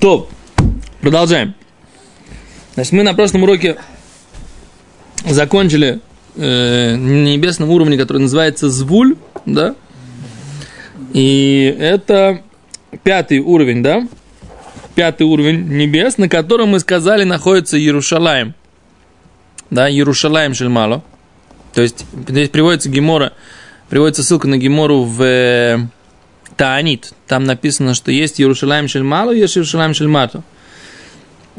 То, продолжаем. Значит, мы на прошлом уроке закончили э, небесном уровне, который называется Звуль, да? И это пятый уровень, да? Пятый уровень небес, на котором мы сказали находится Иерушалаем. Да, Иерушалаем Шельмало. То есть здесь приводится Гемора, приводится ссылка на Гемору в э, Таанит. Там написано, что есть Иерушалаем Шельмало, есть Иерушалаем Шельмато.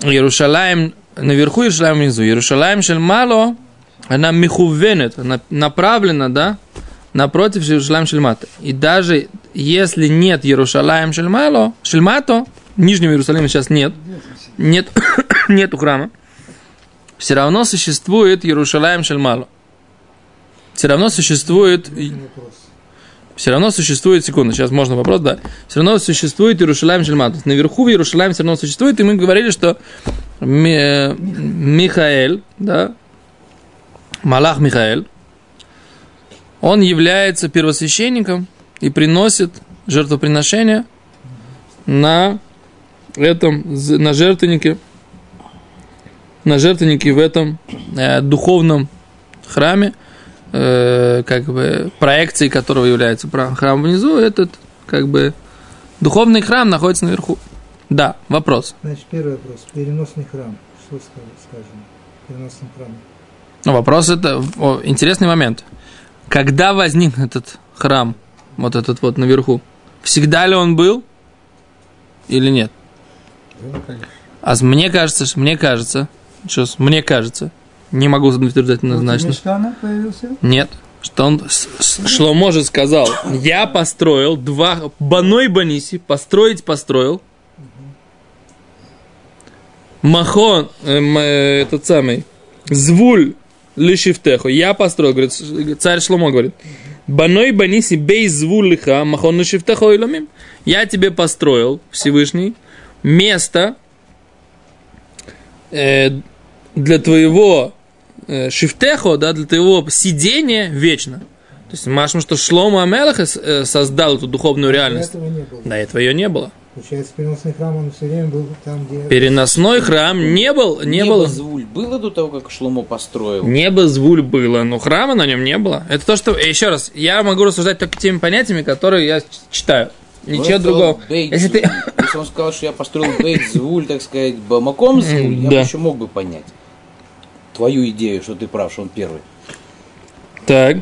Иерушалаем наверху, Иерушалаем внизу. Иерушалаем Шельмало, она михувенет, она направлена, да, напротив Иерушалаем Шельмата. И даже если нет Иерушалаем Шельмало, Шельмато, Нижнего Иерусалима сейчас нет, нет, нету храма, все равно существует Иерушалаем Шельмало. Все равно существует... Все равно существует, секунду, сейчас можно вопрос, да. Все равно существует Иерушалаем Шельмат. Наверху в Иерушалаем все равно существует, и мы говорили, что Ми, Михаэль, да, Малах Михаэль, он является первосвященником и приносит жертвоприношение на этом, на жертвеннике, на жертвеннике в этом э, духовном храме, э, как бы проекцией которого является храм внизу, этот как бы духовный храм находится наверху. Да, вопрос. Значит, первый вопрос. Переносный храм. Что скажем? Переносный храм. Ну, вопрос это о, интересный момент. Когда возник этот храм, вот этот вот наверху? Всегда ли он был или нет? Да, конечно. А мне кажется, что мне кажется, что мне кажется, не могу утверждать однозначно. Мешкана появился? Нет. Что он, Шломо же сказал, я построил два, Баной Баниси, построить построил. Махон, э, э, этот самый, Звуль Лишифтеху, я построил, говорит, царь Шломо говорит, Баной Баниси бей Звуль Лиха, Махон Лишифтеху Иломим. Я тебе построил, Всевышний, место э, для твоего шифтехо, да, для твоего сидения вечно. То есть машем, что Шлома Амелах э, создал эту духовную реальность. Этого не было. До этого ее не было. Получается, переносный храм, он все время был там, где... Переносной храм не был, не Небо было. Звуль было до того, как Шломо построил? Небо звуль было, но храма на нем не было. Это то, что... Еще раз, я могу рассуждать только теми понятиями, которые я читаю. Он Ничего сказал другого. Бейт Если ты... Если он сказал, что я построил Бейт Звуль, так сказать, Бамаком Звуль, я Да. бы еще мог бы понять твою идею, что ты прав, что он первый. Так.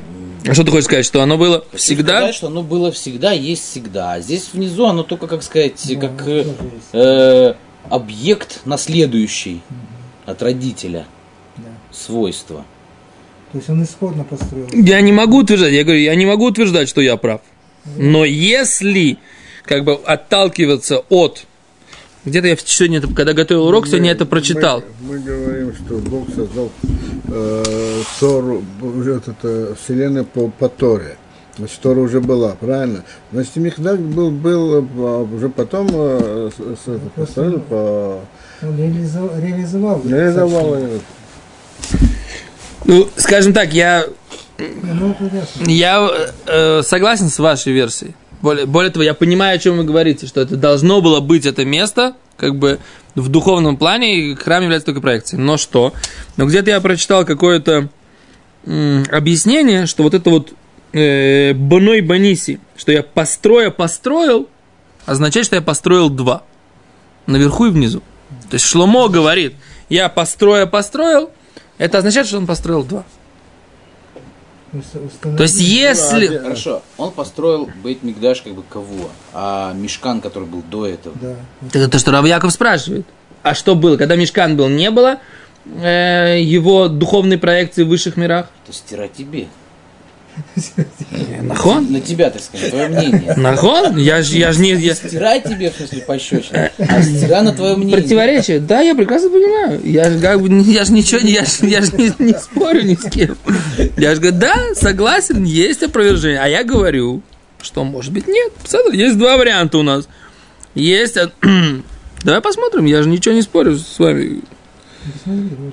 А что ты хочешь сказать, что оно было всегда? Сказать, что оно было всегда, есть всегда. А здесь внизу оно только, как сказать, Ну, как э, э, объект наследующий от родителя Да. свойства. То есть он исходно построил. Я не могу утверждать, я говорю, я не могу утверждать, что я прав. Но если как бы отталкиваться от... Где-то я сегодня, это- когда готовил урок, сегодня я это прочитал. Мы, мы говорим, что Бог создал э, Тору, вот это, вселенную по, по Торе. Значит, Тора уже была, правильно? Значит, Михдак был, был э, уже потом э, с- с- построен по... Реализовал, реализовал. Реализовал. Ну, скажем так, я, Ну, я э, согласен с вашей версией. Более, более того, я понимаю, о чем вы говорите, что это должно было быть это место, как бы в духовном плане, и храм является только проекцией. Но что? Но где-то я прочитал какое-то м, объяснение, что вот это вот э, Боной Баниси, что я построя построил, означает, что я построил два. Наверху и внизу. То есть Шломо говорит, я построя построил, это означает, что он построил два. То есть если... Хорошо, он построил Бейт Мигдаш как бы кого? А Мешкан, который был до этого? Да. Это то, что Рав Яков спрашивает. А что было? Когда Мешкан был, не было э, его духовной проекции в высших мирах? Это стира тебе. Нахон? На тебя, так сказать, твое мнение. Нахон? Я ж, я ж не... я- Стирай тебе, в смысле, пощечина, а стира на твое мнение. Противоречие? Да, я прекрасно понимаю. Я же как бы, я же ничего, я ж, я ж не, не спорю ни с кем. Я же говорю, да, согласен, есть опровержение. А я говорю, что может быть нет. Есть два варианта у нас. Есть... Давай посмотрим, я же ничего не спорю с вами.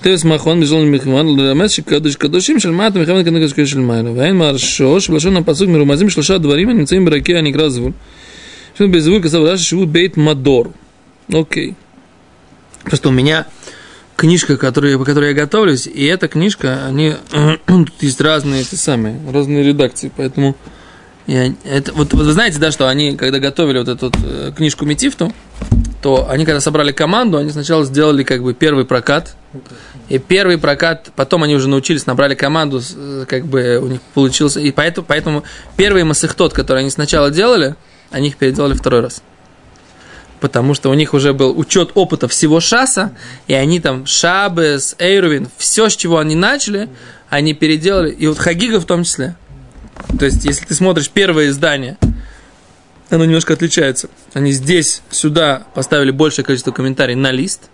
טייס מאחרון בזול מכוון לרמז שקדוש קדושים של מעט מכוון כנגד קדוש של מעלה ואין מהרשו שבלשון הפסוק מרומזים שלושה דברים הנמצאים ברקיע הנקרא זבול Что без звука Савдаш Шивут Бейт Мадор. Окей. Просто у меня книжка, которую, по которой я готовлюсь, и эта книжка, они, тут есть разные эти самые, разные редакции, поэтому я, это, вот, вот вы знаете, да, что они, когда готовили вот эту вот, э, книжку Метифту, то они, когда собрали команду, они сначала сделали как бы первый прокат, и первый прокат, потом они уже научились, набрали команду, э, как бы у них получился, и поэтому, поэтому первый массехтот, который они сначала делали, они их переделали второй раз. Потому что у них уже был учет опыта всего шаса, и они там Шабес, Эйрувин, все, с чего они начали, они переделали, и вот Хагига в том числе. То есть, если ты смотришь первое издание, оно немножко отличается. Они здесь, сюда поставили большее количество комментариев на лист,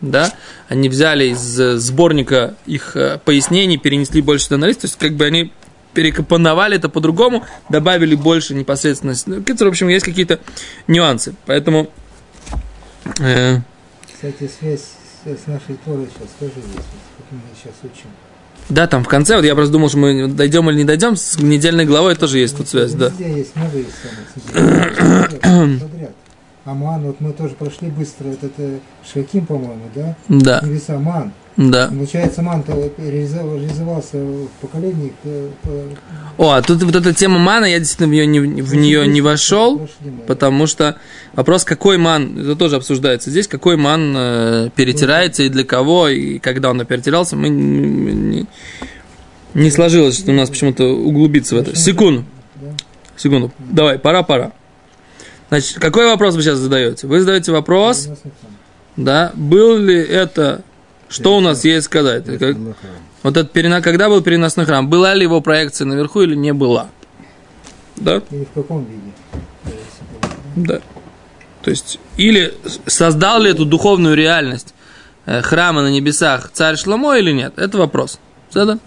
да, они взяли из э, сборника их э, пояснений, перенесли больше сюда на лист, то есть, как бы они перекомпоновали это по-другому, добавили больше непосредственно. Ну, в общем, есть какие-то нюансы. Поэтому э, Кстати, связь с, нашей Торой сейчас тоже есть, вот, мы сейчас учим. Да, там в конце, вот я просто думал, что мы дойдем или не дойдем, с недельной главой тоже есть тут связь, да. Везде есть, много подряд. Аман, вот мы тоже прошли быстро, этот э, Шаким, по-моему, да? Да, Небеса Ман. Да. Получается, реализовал- реализовался в поколении. э, О, а тут вот эта тема мана, я действительно в нее не, в нее не вошел, потому что вопрос, какой ман, это тоже обсуждается здесь, какой ман э, перетирается и для кого, и когда он перетирался, мы не, не- сложилось, что у нас почему-то углубиться в это. Секунду, секунду, давай, пора, пора. Значит, какой вопрос вы сейчас задаете? Вы задаете вопрос, да, был ли это, что у нас есть сказать? Как- вот этот перена, когда был переносной храм, была ли его проекция наверху или не была? Да? Или в каком виде? Да? То есть, или создал ли эту духовную реальность э, храма на небесах царь Шломо или нет? Это вопрос. Да?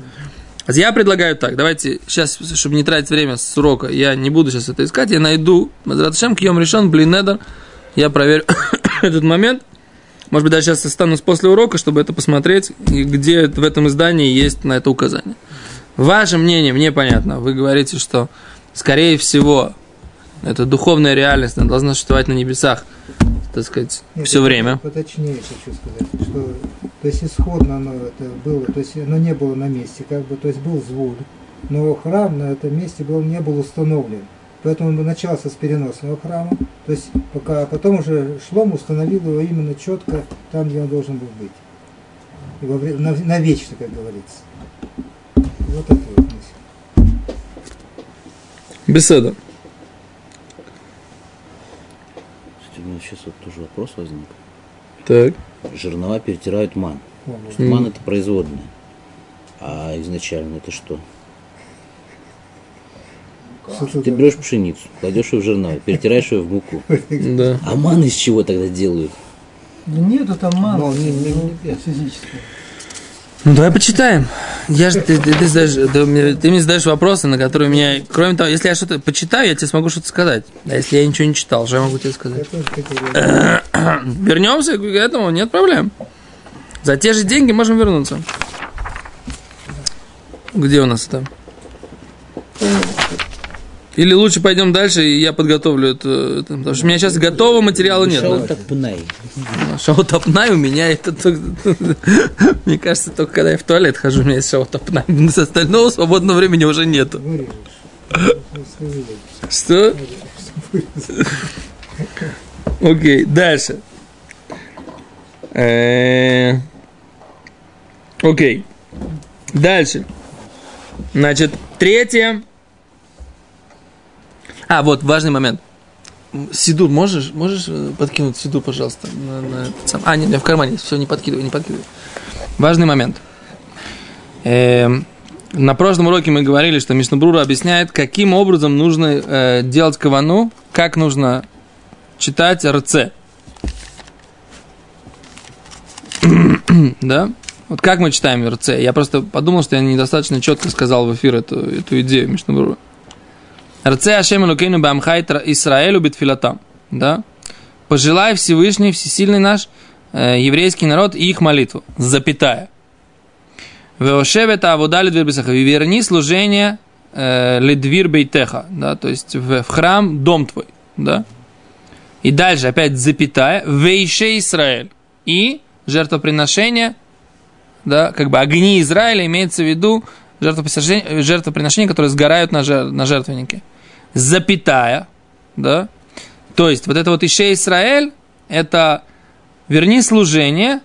Я предлагаю так, давайте сейчас, чтобы не тратить время с урока, я не буду сейчас это искать, я найду Мазратшем, Кьем решен, блин, Недер, я проверю этот момент. Может быть, даже сейчас останусь после урока, чтобы это посмотреть, и где в этом издании есть на это указание. Ваше мнение мне понятно. Вы говорите, что, скорее всего, эта духовная реальность она должна существовать на небесах, так сказать, Нет, все я время. Поточнее хочу сказать, что то есть исходно оно это было, то есть оно не было на месте, как бы, то есть был звук, но храм на этом месте был, не был установлен. Поэтому он начался с переносного храма, то есть пока, а потом уже Шлом установил его именно четко там, где он должен был быть. И во вре- на- навечно, как говорится. Вот это вот мысль. Беседа. Кстати, у меня сейчас вот тоже вопрос возник. Так. Жернова перетирают ман. Ман это производная. А изначально это что? Ты берешь пшеницу, кладешь ее в жернова, перетираешь ее в муку. Да. А ман из чего тогда делают? Да нету там маны Ну, не- не- не- физической. Ну давай почитаем. Я же, ты, ты- ты задаешь- ты мне- ты мне задаешь вопросы, на которые у меня, кроме того, если я что-то почитаю, я тебе смогу что-то сказать. А если я ничего не читал, что я могу тебе сказать? Вернемся к этому, нет проблем. За те же деньги можем вернуться. Где у нас это? Или лучше пойдем дальше, и я подготовлю это, это, потому что у меня сейчас готового материала нет. Шоу топнай у меня это мне кажется, только когда я в туалет хожу, у меня есть шоу топнай. С остального свободного времени уже нету. Что? Окей, дальше. Э, Окей. Дальше. Значит, третье. А, вот, важный момент. Сидур, можешь, можешь э, подкинуть Сидур, пожалуйста? на- на этот сам- А, нет, меня в кармане. Все, не подкидывай, не подкидывай. Важный момент. Эм, на прошлом уроке мы говорили, что Мишнабрура объясняет, каким образом нужно э, делать кавану, как нужно читать РЦ. да? Вот как мы читаем РЦ? Я просто подумал, что я недостаточно четко сказал в эфир эту, эту идею Мишнабрура. РЦ Ашем Элокейну Бамхай Исраэлю Битфилатам. Да? Пожелай Всевышний, Всесильный наш, э, еврейский народ и их молитву. Запятая. Веошевета Авода Лидвир Бесаха. И верни служение э, Лидвир Бейтеха. Да? То есть в, в храм дом твой. Да? И дальше опять запятая, вейше Израиль. И жертвоприношение, да, как бы огни Израиля имеется в виду жертвоприношения, жертвоприношения которые сгорают на, жер, на жертвеннике. Запятая, да, то есть вот это вот Ише Израиль, это верни служение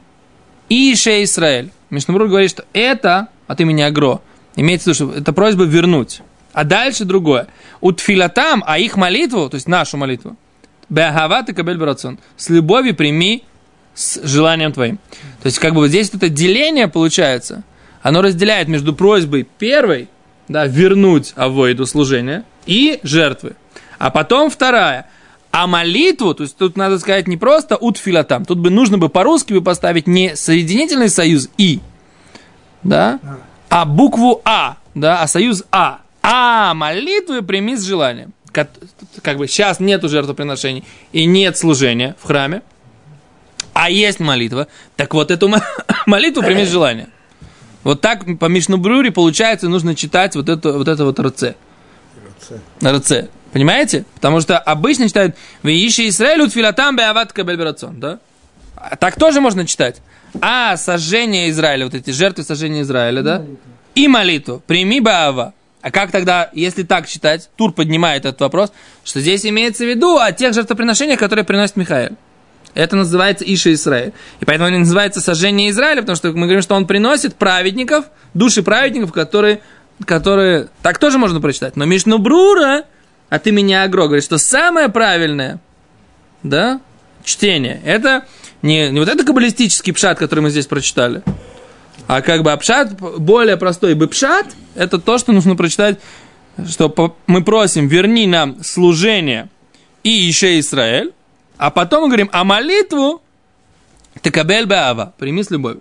и Ише Израиль. Мишнабрур говорит, что это от имени Агро, имеется в виду, что это просьба вернуть. А дальше другое. У тфилатам, а их молитву, то есть нашу молитву, Беагават и кабель барацон. С любовью прими с желанием твоим. То есть, как бы вот здесь это деление получается. Оно разделяет между просьбой первой, да, вернуть авоиду служение, и жертвы. А потом вторая. А молитву, то есть тут надо сказать не просто утфилатам, тут бы нужно бы по-русски бы поставить не соединительный союз и, да, а букву А, да, а союз А. А молитвы прими с желанием как, как бы сейчас нету жертвоприношений и нет служения в храме, а есть молитва, так вот эту молитву прими желание. Вот так по Мишнубруре получается, нужно читать вот это вот, это вот РЦ. РЦ. Понимаете? Потому что обычно читают «Веиши Исраэлю тфилатам беават кабельберацон», да? А так тоже можно читать. А сожжение Израиля, вот эти жертвы сожжения Израиля, да? И молитву. Прими баава. А как тогда, если так читать, Тур поднимает этот вопрос, что здесь имеется в виду о тех жертвоприношениях, которые приносит Михаил. Это называется Иша Израиль. И поэтому он называется сожжение Израиля, потому что мы говорим, что он приносит праведников, души праведников, которые, которые... Так тоже можно прочитать. Но Мишну Брура от имени Агро говорит, что самое правильное, да, чтение, это не, не вот это каббалистический пшат, который мы здесь прочитали, а как бы апшат, более простой бэпшат, это то, что нужно прочитать, что мы просим, верни нам служение и еще Израиль, а потом мы говорим, а молитву ты кабель баава, прими с любовью.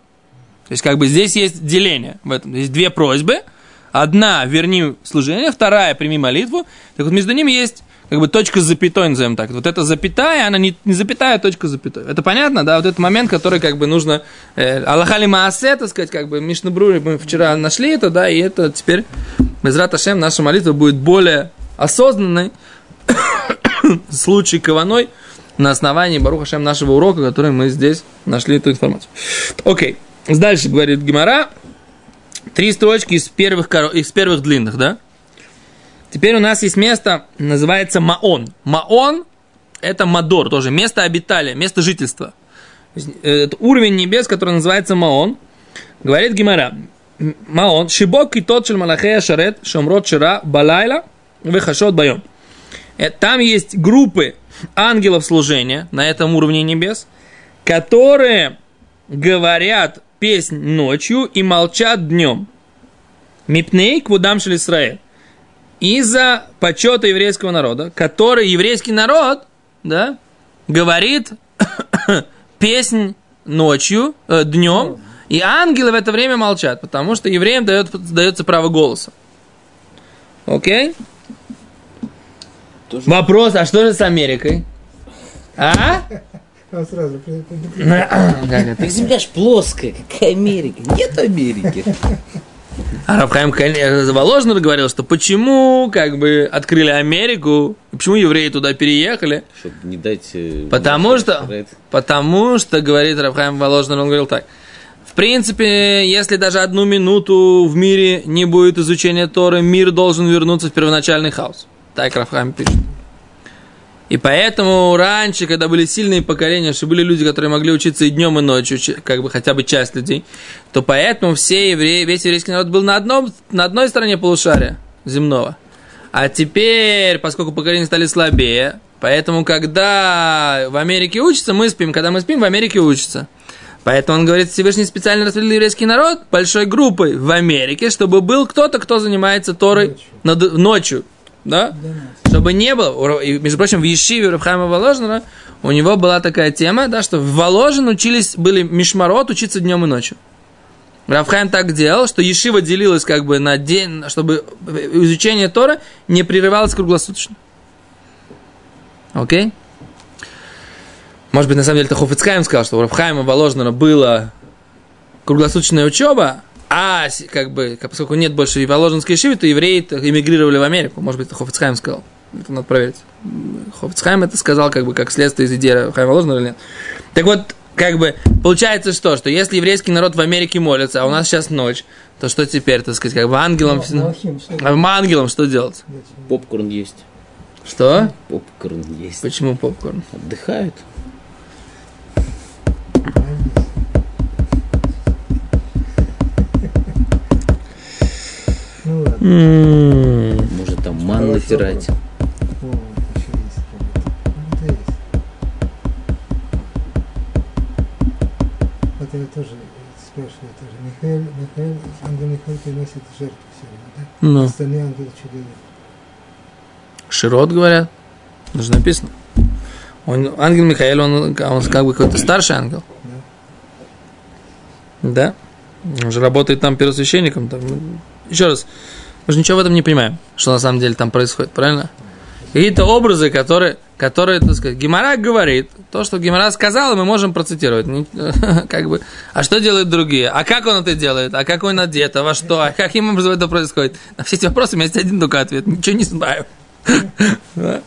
То есть, как бы здесь есть деление в этом. Есть две просьбы. Одна, верни служение, вторая, прими молитву. Так вот, между ними есть как бы точка с запятой, назовем так. Вот эта запятая, она не, не запятая, а точка с запятой. Это понятно, да? Вот этот момент, который как бы нужно... Э, Аллахали Маасе, так сказать, как бы Мишнабрури мы вчера нашли это, да, и это теперь без Раташем наша молитва будет более осознанной случай каваной на основании Барухашем нашего урока, который мы здесь нашли эту информацию. Окей. Дальше говорит Гимара. Три строчки из первых, из первых длинных, да? Теперь у нас есть место, называется מעון. מעון – это מדור, тоже место обитания, место жительства. Э, это уровень небес, который называется מעון. Говорит Гемара, מעון, שבו כיתות של מלאכי השרת, שאומרות שירה, בלילה, וחשות ביום. Э, там есть группы ангелов служения на этом уровне небес, которые говорят песнь ночью и молчат днем. Мипней квудам шел Исраэль из-за почета еврейского народа, который еврейский народ, да, говорит песнь ночью, э, днем, и ангелы в это время молчат, потому что евреям дает, дается право голоса. Окей? Тоже... Вопрос, а что же с Америкой? А? Он сразу Земля ж плоская, какая Америка? Нет Америки. А Рафхайм Воложнер говорил, что почему как бы открыли Америку, почему евреи туда переехали? Чтобы не дать... Э, потому что, потому что, говорит Рафхайм Воложнер, он говорил так, в принципе, если даже одну минуту в мире не будет изучения Торы, мир должен вернуться в первоначальный хаос. Так Рафхайм пишет. И поэтому раньше, когда были сильные поколения, что были люди, которые могли учиться и днем, и ночью, как бы хотя бы часть людей, то поэтому все евреи, весь еврейский народ был на, одном, на одной стороне полушария земного. А теперь, поскольку поколения стали слабее, поэтому когда в Америке учатся, мы спим, когда мы спим, в Америке учатся. Поэтому он говорит, Всевышний специально распределил еврейский народ большой группой в Америке, чтобы был кто-то, кто занимается Торой ночью. ночью да? Чтобы не было, и, между прочим, в Ешиве Рабхайма Воложина у него была такая тема, да, что в Воложин учились, были мишмарот учиться днем и ночью. Рафхайм так делал, что Ешива делилась как бы на день, чтобы изучение Тора не прерывалось круглосуточно. Окей? Может быть, на самом деле, это Хофицкайм сказал, что у Рафхайма Воложнера была круглосуточная учеба, а как бы, поскольку нет больше Воложенской шивы, то евреи эмигрировали в Америку. Может быть, это Хофицхайм сказал. Это надо проверить. Хофцхайм это сказал, как бы, как следствие из идеи Хайма ложно или нет. Так вот, как бы, получается что, что если еврейский народ в Америке молится, а у нас сейчас ночь, то что теперь, так сказать, как бы ангелам... Малахим, что? А ангелам что делать? Попкорн есть. Что? Попкорн есть. Почему попкорн? Отдыхают. Может там ман натирать. О, еще есть. Это я тоже спрашиваю, тоже. Михаил, Михаил, ангел Михаил приносит жертву все время, да? Ну, Остальные ангелы что делают? Широт, говорят. Даже написано. Он, ангел Михаил, он, он как бы какой-то старший ангел. Да? Он же работает там первосвященником. Там. Еще раз, мы же ничего в этом не понимаем, что на самом деле там происходит, правильно? Какие-то образы, которые, которые, так сказать, Гимара говорит, то, что Гимара сказал, мы можем процитировать. Как бы, а что делают другие? А как он это делает? А как он одет? А во что? А каким образом это происходит? На все эти вопросы у меня есть один только ответ. Ничего не знаю.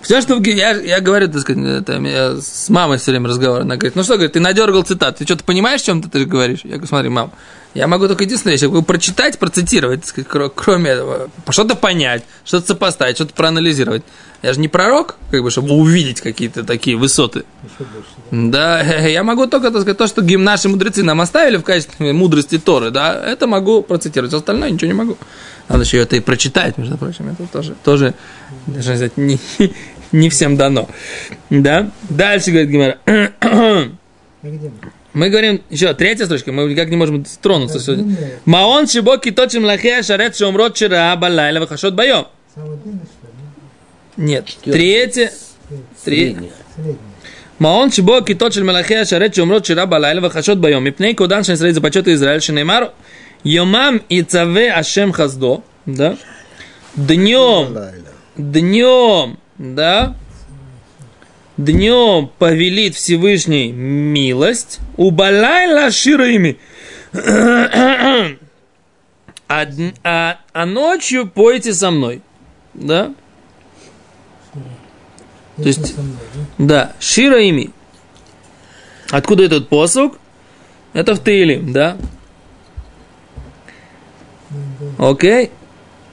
Все, что я, я говорю, так сказать, это, я с мамой все время разговариваю. Она говорит, ну что, говорит, ты надергал цитат, ты что-то понимаешь, о чем ты, ты говоришь? Я говорю, смотри, мам, я могу только единственное вещь, я могу прочитать, процитировать, сказать, кро- кроме этого, что-то понять, что-то сопоставить, что-то проанализировать. Я же не пророк, как бы, чтобы увидеть какие-то такие высоты. Больше, да? Да, я могу только, так сказать, то, что наши мудрецы нам оставили в качестве мудрости Торы, да, это могу процитировать, остальное ничего не могу. Надо еще это и прочитать, между прочим, это тоже, тоже даже сказать, не, не всем дано. Да? Дальше говорит Гимара. Мы говорим, еще третья строчка, мы никак не можем тронуться сегодня. Маон шибоки точим лахе шарет шумрот чира балайла вахашот боем. Нет, третья. Средняя. Маон шибо китот шель малахе ашарет шумрот шира балайла вахашот боем. Мипней кодан шен сред за почет Израиль шенеймар. Йомам и цаве ашем хаздо. Да? Днем. Днем. Да? Днем повелит Всевышний милость, убалайла ширыми, а, а, а ночью пойте со мной, да, То есть-? Да, Шира ими. Откуда этот посук? Это в Таилим, да? Окей.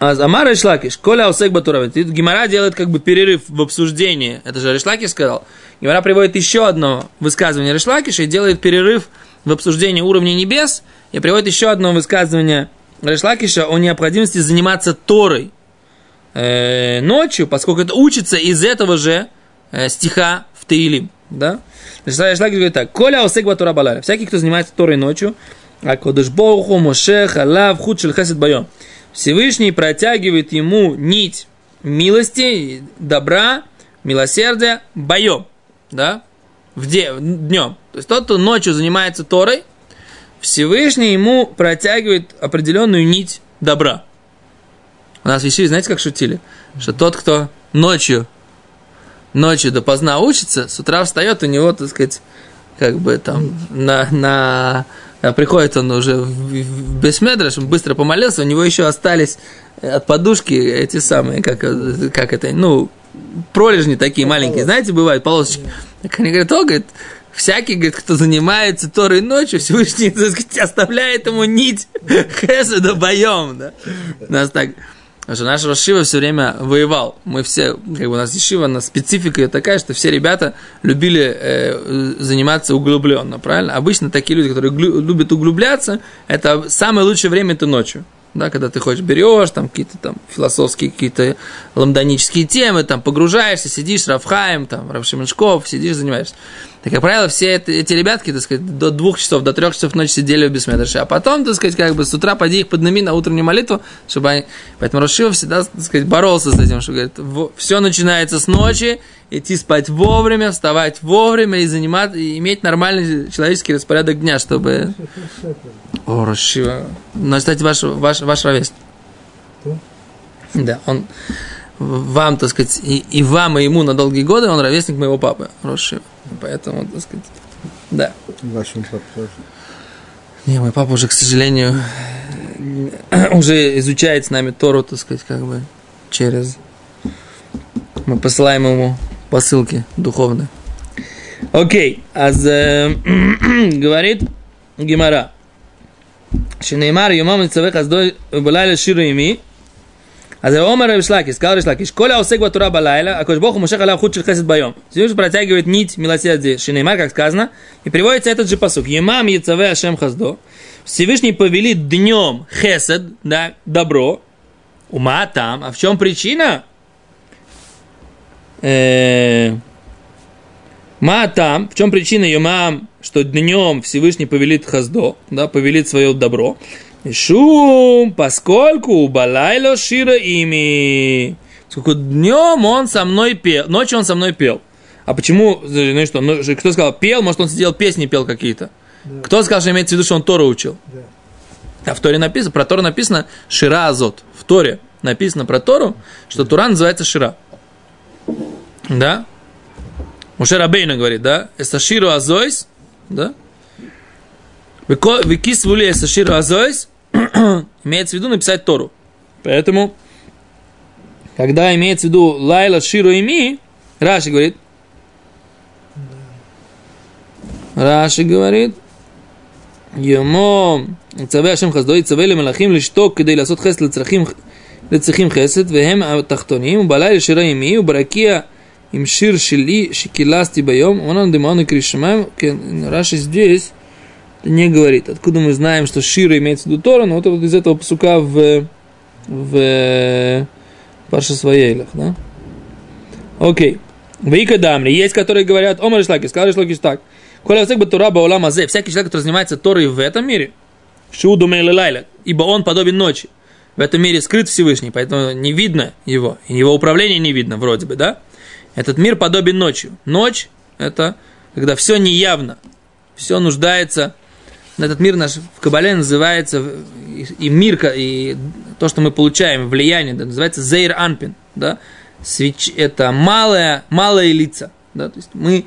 А Амар Ишлакиш, Коля Аусек Батуравит. Гимара делает как бы перерыв в обсуждении. Это же Решлакиш сказал. Гимара приводит еще одно высказывание Решлакиша и делает перерыв в обсуждении уровня небес и приводит еще одно высказывание Решлакиша о необходимости заниматься Торой э, ночью, поскольку это учится из этого же э, стиха в Таилим. Да? Решлакиш говорит так. Коля Аусек Батура Балаля. Всякий, кто занимается Торой ночью, а Кодыш Богу, Моше, Халав, Худ, Шельхасид Байом. Всевышний протягивает ему нить милости, добра, милосердия, боем, да, в де, днем. То есть тот, кто ночью занимается Торой, Всевышний ему протягивает определенную нить добра. У нас Ешиве, знаете, как шутили? Что тот, кто ночью, ночью допоздна учится, с утра встает, у него, так сказать, как бы там на, на приходит он уже в, Бесмедраш, он быстро помолился, у него еще остались от подушки эти самые, как, э, как это, ну, пролежни такие маленькие, знаете, бывают полосочки. Так они говорят, о, говорит, всякий, говорит, кто занимается Торой ночью, Всевышний, так сказать, оставляет ему нить хеседа боем, да. Нас так, Потому что наш Рошива все время воевал. Мы все, как бы у нас Ешива, на специфика ее такая, что все ребята любили э, заниматься углубленно, правильно? Обычно такие люди, которые глю- любят углубляться, это самое лучшее время это ночью. Да, когда ты хочешь, берешь там какие-то там философские, какие-то ламданические темы, там погружаешься, сидишь, Рафхаем, там, Равшименшков, сидишь, занимаешься. Так, как правило, все это- эти ребятки, так сказать, до двух часов, до трех часов ночи сидели в Бесмедраше. А потом, так сказать, как бы с утра поди их подними на утреннюю молитву, чтобы они... Поэтому Рошива всегда, так сказать, боролся с этим, что говорит, все начинается с ночи, идти спать вовремя, вставать вовремя и заниматься, и иметь нормальный человеческий распорядок дня, чтобы... О, Рошива. Ну, кстати, ваш, ваш, ваш ровесник. Да, он вам, так сказать, и, и вам, и ему на долгие годы, он ровесник моего папы, Рошива. Поэтому, так сказать, да. Вашему папу тоже. Не, мой папа уже, к сожалению, уже изучает с нами Тору, так сказать, как бы через... Мы посылаем ему посылки духовные. Окей, а говорит Гимара. Шинеймар, Юмам, Цавех, Аздой, Балайля, Ширу, Ими, אז אומר רב шлаки, сказал רב шлаки, כל העוסק בתורה בלילה, הקדוש ברוך הוא мошех עליו חוט של חסד ביום. Всевышний протягивает нить милосердия, шинеймар, как сказано, и приводится этот же посук. Емам яцаве Ашем хаздо. Всевышний повелит днем хесед, да, добро. Ума там. А в чем причина? Ма там, в чем причина Йомам, что днем Всевышний повелит хаздо, да, повелит свое добро. Шум, поскольку балайло шира ими. Поскольку днем он со мной пел, ночью он со мной пел. А почему, ну что, ну, кто сказал, пел, может он сидел песни пел какие-то. Да. Кто сказал, что имеется в виду, что он Тору учил? Да. А в Торе написано, про Тору написано Шира Азот. В Торе написано про Тору, что Тура называется Шира. Да? Муше Рабейна говорит, да? Эсаширу Азойс, да? Викис вули Эсаширу Азойс, имеется в виду написать Тору. Поэтому, когда имеется в виду Лайла Ширу и Ми, Раши говорит, Раши говорит, Йомо, Цаве Ашем Хаздой, Цаве Лемелахим, Лишток, Кедей Ласот Хес, Лецрахим, Лецрахим Хесет, Вехем а Тахтоним, Балай и Ми, Баракия, им шир шили, шикиласти боем, он он демоны кришмаем, Раши здесь, не говорит. Откуда мы знаем, что шира имеется в виду Тора, но вот из этого псука в, в Парша Своейлах, да? Окей. Вика Дамри. Есть, которые говорят, Омар Шлаки, сказал Шлаки так. Коля бы Тура Баулама Зе. Всякий человек, который занимается Торой в этом мире, Шуду Лайла, ибо он подобен ночи. В этом мире скрыт Всевышний, поэтому не видно его. И его управление не видно, вроде бы, да? Этот мир подобен ночью. Ночь – это когда все неявно, все нуждается. Этот мир наш в Кабале называется, и мир, и то, что мы получаем, влияние, да, называется Зейр Анпин. Да? Свеч, это малое, малое лица. Да? То есть мы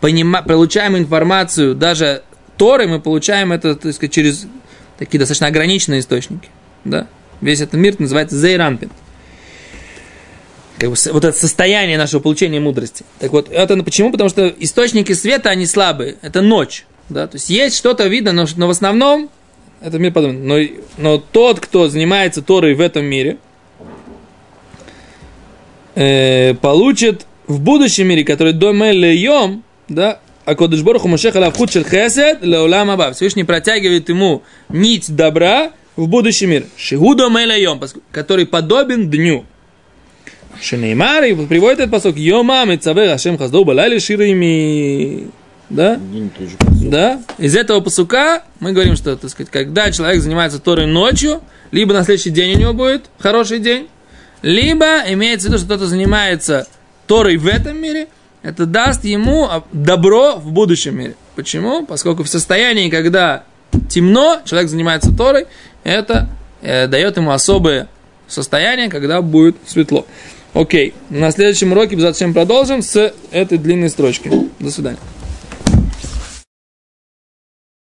понима, получаем информацию, даже Торы мы получаем это так сказать, через такие достаточно ограниченные источники. Да? Весь этот мир называется Зейр Анпин как бы, вот это состояние нашего получения мудрости. Так вот, это почему? Потому что источники света, они слабые. Это ночь. Да? То есть есть что-то видно, но, но в основном это мир подобный. Но, но тот, кто занимается Торой в этом мире, э, получит в будущем мире, который до йом, да, а Кодышборху Машех Алав Худшел Хесед Леулам Аба. Всевышний протягивает ему нить добра в будущий мир. Шигудо йом, который подобен дню. Шенеймар, и приводит этот посок, Йома Мецавер Ашем Хаздоу Балайли Ширими. Да? Да? Из этого посука мы говорим, что, так сказать, когда человек занимается Торой ночью, либо на следующий день у него будет хороший день, либо имеется в виду, что кто-то занимается Торой в этом мире, это даст ему добро в будущем мире. Почему? Поскольку в состоянии, когда темно, человек занимается Торой, это э, дает ему особое состояние, когда будет светло. Окей, на следующем уроке обязательно продолжим с этой длинной строчки. До свидания.